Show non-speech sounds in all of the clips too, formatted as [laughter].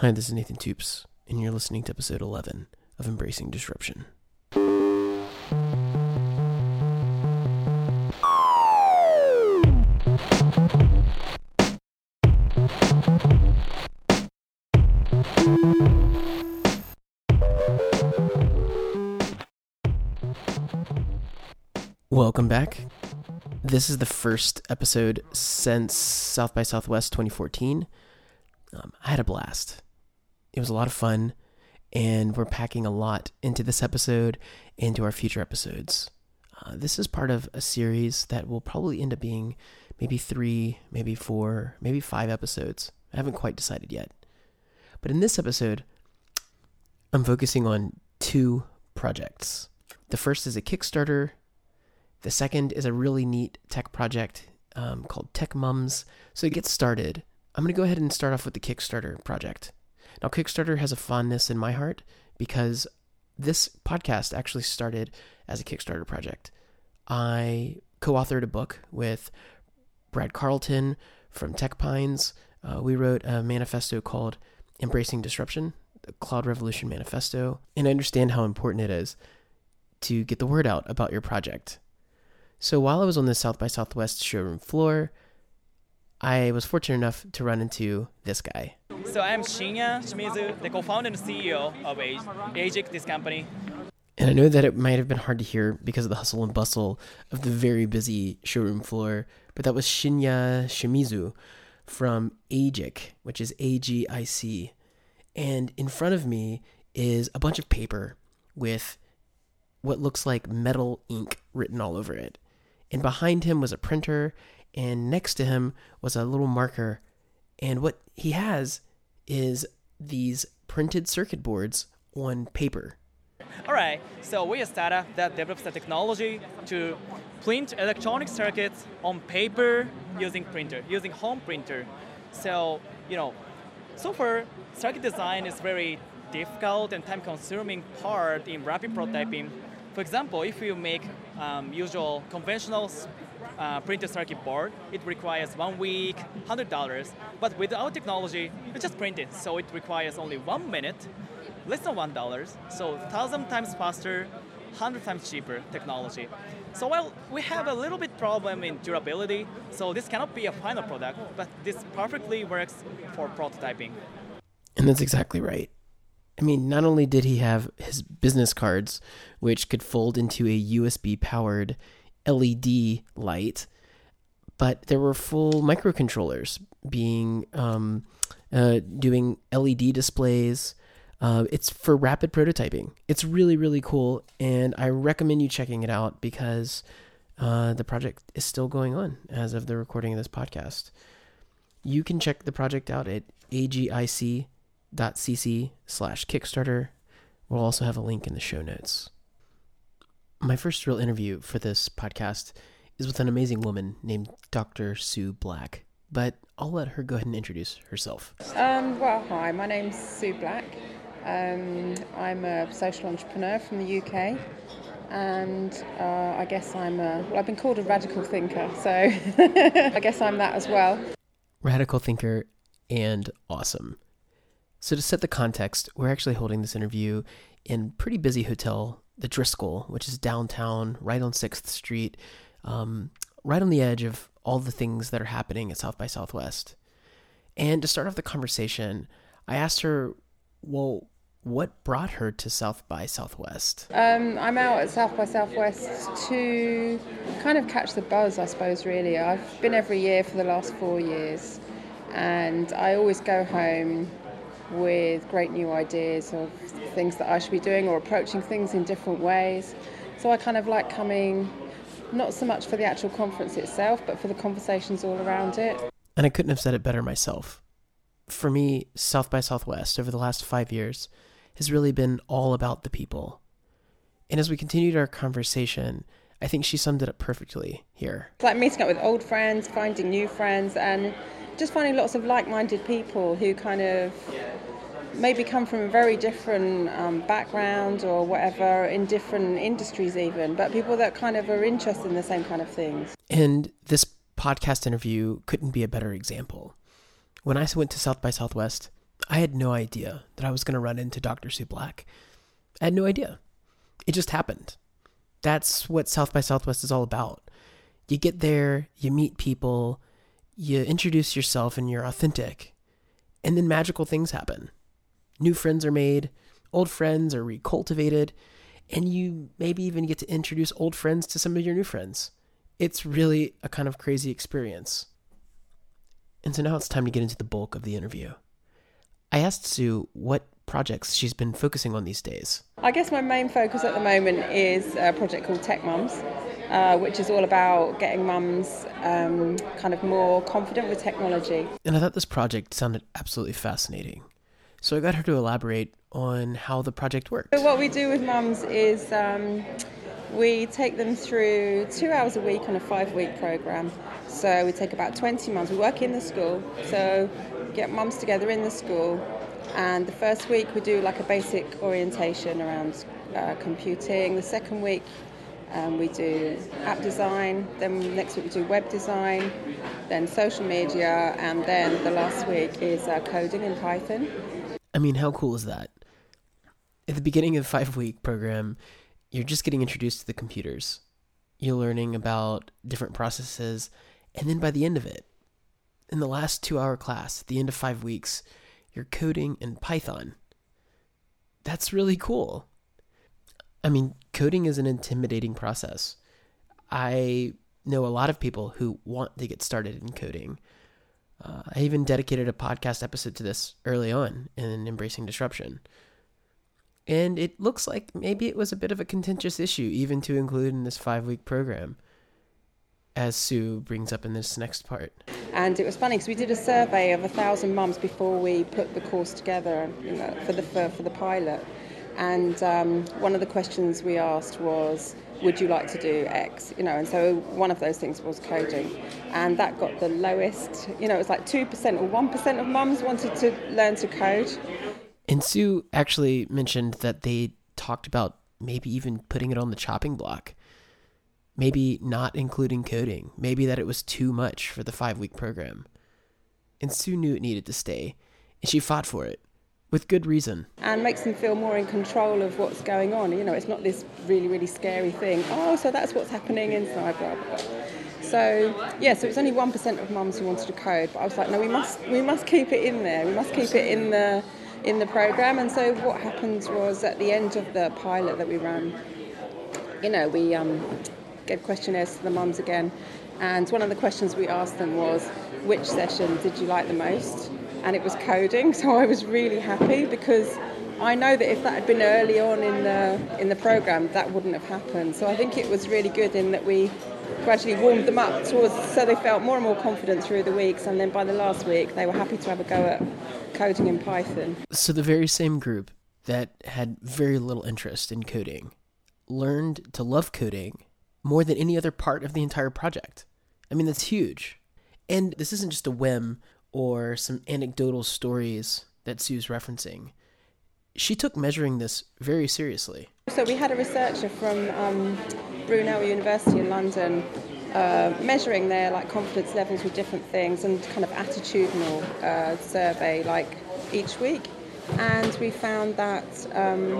Hi, this is Nathan Toups, and you're listening to episode 11 of Embracing Disruption. Welcome back. This is the first episode since South by Southwest 2014. Um, I had a blast. It was a lot of fun, and we're packing a lot into this episode, into our future episodes. Uh, this is part of a series that will probably end up being maybe three, maybe four, maybe five episodes. I haven't quite decided yet. But in this episode, I'm focusing on two projects. The first is a Kickstarter. The second is a really neat tech project um, called Tech Mums. So to get started, I'm going to go ahead and start off with the Kickstarter project. Now, Kickstarter has a fondness in my heart because this podcast actually started as a Kickstarter project. I co authored a book with Brad Carleton from Tech Pines. Uh, we wrote a manifesto called Embracing Disruption, the Cloud Revolution Manifesto. And I understand how important it is to get the word out about your project. So while I was on the South by Southwest showroom floor, I was fortunate enough to run into this guy. So I'm Shinya Shimizu, the co-founder and CEO of Agic, this company. And I know that it might have been hard to hear because of the hustle and bustle of the very busy showroom floor, but that was Shinya Shimizu from Agic, which is A G I C. And in front of me is a bunch of paper with what looks like metal ink written all over it. And behind him was a printer, and next to him was a little marker. And what he has is these printed circuit boards on paper. All right, so we're a startup that develops the technology to print electronic circuits on paper using printer, using home printer. So, you know, so far, circuit design is very difficult and time-consuming part in rapid prototyping. For example, if you make um, usual conventional uh, printed circuit board, it requires one week, $100. But with our technology, you just print it. So it requires only one minute, less than $1. So 1,000 times faster, 100 times cheaper technology. So while we have a little bit problem in durability, so this cannot be a final product, but this perfectly works for prototyping. And that's exactly right. I mean, not only did he have his business cards, which could fold into a USB powered LED light, but there were full microcontrollers being um, uh, doing LED displays. Uh, it's for rapid prototyping. It's really, really cool, and I recommend you checking it out because uh, the project is still going on as of the recording of this podcast. You can check the project out at agic.cc slash Kickstarter. We'll also have a link in the show notes. My first real interview for this podcast is with an amazing woman named Dr. Sue Black, but I'll let her go ahead and introduce herself. Um, well, hi, my name's Sue Black. Um, I'm a social entrepreneur from the UK, and uh, I guess I'm a, well, I've been called a radical thinker, so [laughs] I guess I'm that as well. Radical thinker and awesome. So, to set the context, we're actually holding this interview in pretty busy hotel the Driskill, which is downtown, right on Sixth Street, um, right on the edge of all the things that are happening at South by Southwest. And to start off the conversation, I asked her, well, what brought her to South by Southwest? Um, I'm out at South by Southwest to kind of catch the buzz, I suppose, really. I've been every year for the last four years, and I always go home with great new ideas of things that I should be doing or approaching things in different ways. So I kind of like coming not so much for the actual conference itself, but for the conversations all around it. And I couldn't have said it better myself. For me, South by Southwest over the last five years has really been all about the people. And as we continued our conversation, I think she summed it up perfectly here. It's like meeting up with old friends, finding new friends, and just finding lots of like minded people who kind of maybe come from a very different um, background or whatever, in different industries even, but people that kind of are interested in the same kind of things. And this podcast interview couldn't be a better example. When I went to South by Southwest, I had no idea that I was going to run into Dr. Sue Black. I had no idea. It just happened. That's what South by Southwest is all about. You get there, you meet people, you introduce yourself, and you're authentic. And then magical things happen. New friends are made, old friends are recultivated, and you maybe even get to introduce old friends to some of your new friends. It's really a kind of crazy experience. And so now it's time to get into the bulk of the interview. I asked Sue what projects she's been focusing on these days. I guess my main focus at the moment is a project called Tech Mums, uh, which is all about getting mums um, kind of more confident with technology. And I thought this project sounded absolutely fascinating. So I got her to elaborate on how the project works. So what we do with mums is um, we take them through two hours a week on a five-week program. So we take about 20 mums. We work in the school, so get mums together in the school. And the first week we do like a basic orientation around uh, computing. The second week um, we do app design. Then next week we do web design. Then social media, and then the last week is uh, coding in Python. I mean, how cool is that? At the beginning of the five week program, you're just getting introduced to the computers. You're learning about different processes. And then by the end of it, in the last two hour class, at the end of five weeks, you're coding in Python. That's really cool. I mean, coding is an intimidating process. I know a lot of people who want to get started in coding. Uh, I even dedicated a podcast episode to this early on in Embracing Disruption. And it looks like maybe it was a bit of a contentious issue, even to include in this five week program, as Sue brings up in this next part. And it was funny because we did a survey of a thousand mums before we put the course together you know, for the for, for the pilot. And um, one of the questions we asked was, "Would you like to do X?" You know, and so one of those things was coding, and that got the lowest. You know, it was like two percent or one percent of mums wanted to learn to code. And Sue actually mentioned that they talked about maybe even putting it on the chopping block maybe not including coding, maybe that it was too much for the five week program. And Sue knew it needed to stay, and she fought for it with good reason. And makes them feel more in control of what's going on. You know, it's not this really, really scary thing. Oh, so that's what's happening inside, blah, blah, blah. So yeah, so it was only one percent of mums who wanted to code, but I was like, no, we must we must keep it in there. We must keep it in the in the program. And so what happened was at the end of the pilot that we ran, you know, we um, gave questionnaires to the mums again. And one of the questions we asked them was, which session did you like the most? And it was coding. So I was really happy because I know that if that had been early on in the in the program, that wouldn't have happened. So I think it was really good in that we gradually warmed them up towards so they felt more and more confident through the weeks and then by the last week they were happy to have a go at coding in Python. So the very same group that had very little interest in coding learned to love coding more than any other part of the entire project. I mean, that's huge. And this isn't just a whim or some anecdotal stories that Sue's referencing. She took measuring this very seriously. So we had a researcher from um, Brunel University in London uh, measuring their like confidence levels with different things and kind of attitudinal uh, survey like each week, and we found that um,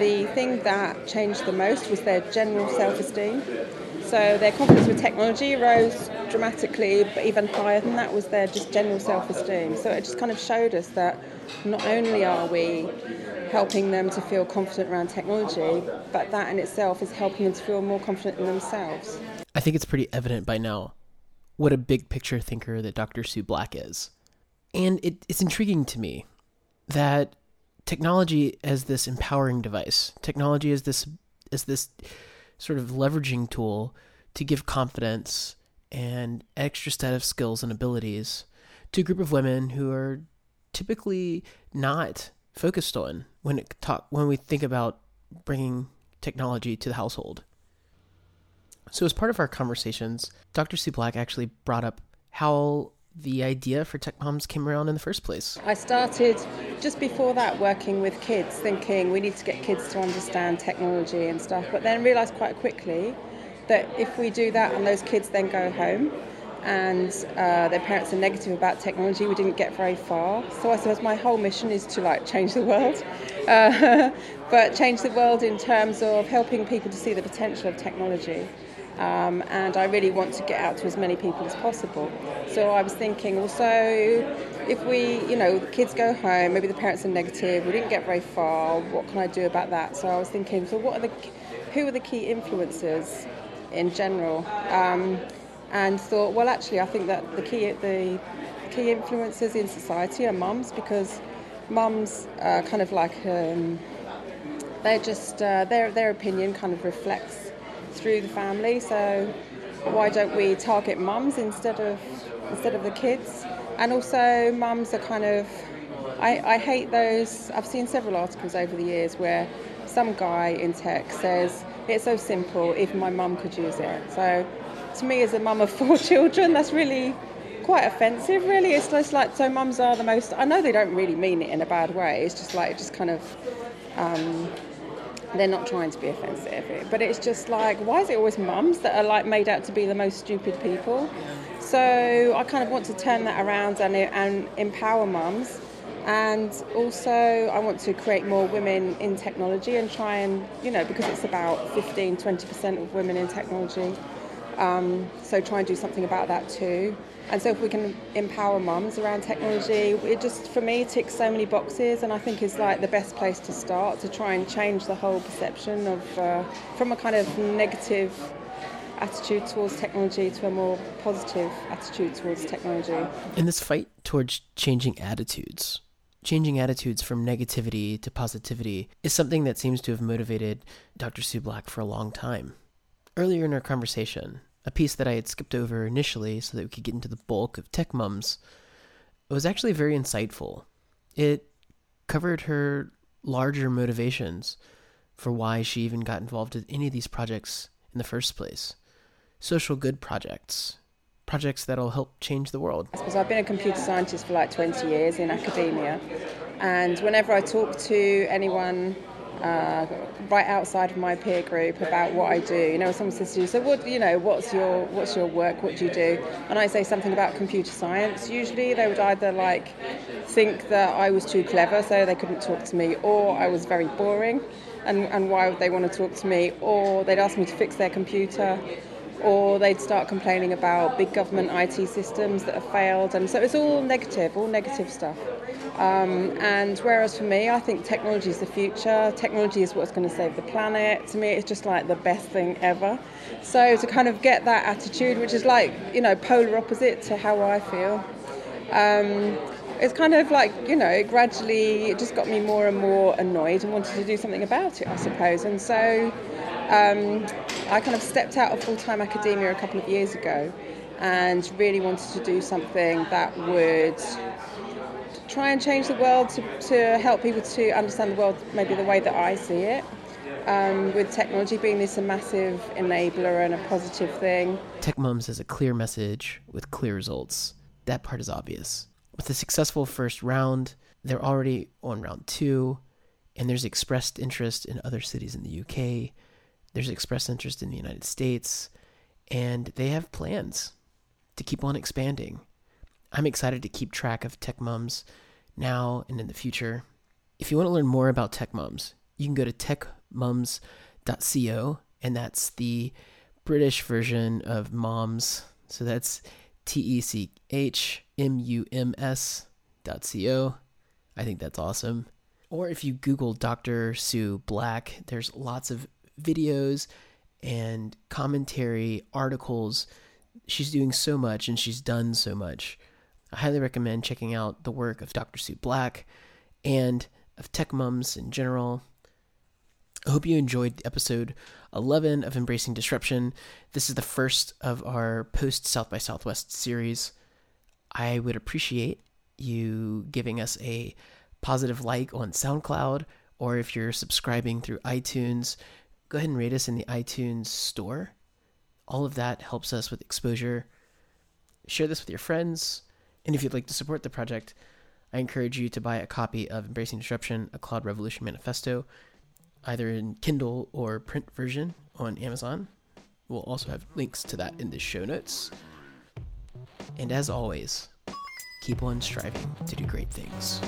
the thing that changed the most was their general self-esteem. So their confidence with technology rose dramatically, but even higher than that was their just general self-esteem. So it just kind of showed us that not only are we helping them to feel confident around technology, but that in itself is helping them to feel more confident in themselves. I think it's pretty evident by now what a big picture thinker that Dr. Sue Black is. And it, it's intriguing to me that technology as this empowering device, technology as this as this sort of leveraging tool to give confidence and extra set of skills and abilities to a group of women who are typically not focused on when it talk when we think about bringing technology to the household. So as part of our conversations, Dr. Sue Black actually brought up how the idea for Tech Mums came around in the first place? I started just before that working with kids, thinking we need to get kids to understand technology and stuff, but then realised quite quickly that if we do that and those kids then go home, and uh, their parents are negative about technology, we didn't get very far. So I suppose my whole mission is to like change the world, uh, [laughs] but change the world in terms of helping people to see the potential of technology. Um, and I really want to get out to as many people as possible. So I was thinking also, if we, you know, the kids go home, maybe the parents are negative, we didn't get very far. What can I do about that? So I was thinking, so what are the, who are the key influencers in general? Um, and thought, well, actually, I think that the key the key influences in society are mums because mums are kind of like um, they're just uh, their their opinion kind of reflects through the family. So why don't we target mums instead of instead of the kids? And also, mums are kind of I, I hate those. I've seen several articles over the years where some guy in tech says it's so simple if my mum could use it. So to me as a mum of four [laughs] children, that's really quite offensive really. It's just like so mums are the most i know they don't really mean it in a bad way. It's just like just kind of um, they're not trying to be offensive. But it's just like why is it always mums that are like made out to be the most stupid people? So i kind of want to turn that around and, and empower mums and also i want to create more women in technology and try and you know because it's about 15 20% of women in technology um, so try and do something about that too. And so if we can empower mums around technology, it just for me ticks so many boxes, and I think is like the best place to start to try and change the whole perception of uh, from a kind of negative attitude towards technology to a more positive attitude towards technology. In this fight towards changing attitudes, changing attitudes from negativity to positivity is something that seems to have motivated Dr. Sue Black for a long time. Earlier in our conversation, a piece that I had skipped over initially so that we could get into the bulk of Tech Mums, was actually very insightful. It covered her larger motivations for why she even got involved in any of these projects in the first place. Social good projects, projects that'll help change the world. Because I've been a computer scientist for like 20 years in academia, and whenever I talk to anyone uh, right outside of my peer group about what I do. You know, someone says to you, "So what? You know, what's your what's your work? What do you do?" And I say something about computer science. Usually, they would either like think that I was too clever, so they couldn't talk to me, or I was very boring, and and why would they want to talk to me? Or they'd ask me to fix their computer or they'd start complaining about big government IT systems that have failed. And so it's all negative, all negative stuff. Um, and whereas for me, I think technology is the future. Technology is what's going to save the planet. To me, it's just like the best thing ever. So to kind of get that attitude, which is like, you know, polar opposite to how I feel. Um, it's kind of like, you know, gradually it just got me more and more annoyed and wanted to do something about it, I suppose. And so um, I kind of stepped out of full time academia a couple of years ago and really wanted to do something that would try and change the world to, to help people to understand the world maybe the way that I see it. Um, with technology being this a massive enabler and a positive thing. Tech has a clear message with clear results. That part is obvious. With a successful first round, they're already on round two, and there's expressed interest in other cities in the UK. There's expressed interest in the United States, and they have plans to keep on expanding. I'm excited to keep track of Tech Mums now and in the future. If you want to learn more about Tech Mums, you can go to techmums.co, and that's the British version of moms. So that's T E C H M U M S dot co. I think that's awesome. Or if you Google Dr. Sue Black, there's lots of videos and commentary, articles. She's doing so much and she's done so much. I highly recommend checking out the work of Dr. Sue Black and of Tech Mums in general. I hope you enjoyed episode 11 of Embracing Disruption. This is the first of our post South by Southwest series. I would appreciate you giving us a positive like on SoundCloud, or if you're subscribing through iTunes, go ahead and rate us in the iTunes store. All of that helps us with exposure. Share this with your friends. And if you'd like to support the project, I encourage you to buy a copy of Embracing Disruption, a Cloud Revolution Manifesto, either in Kindle or print version on Amazon. We'll also have links to that in the show notes. And as always, keep on striving to do great things.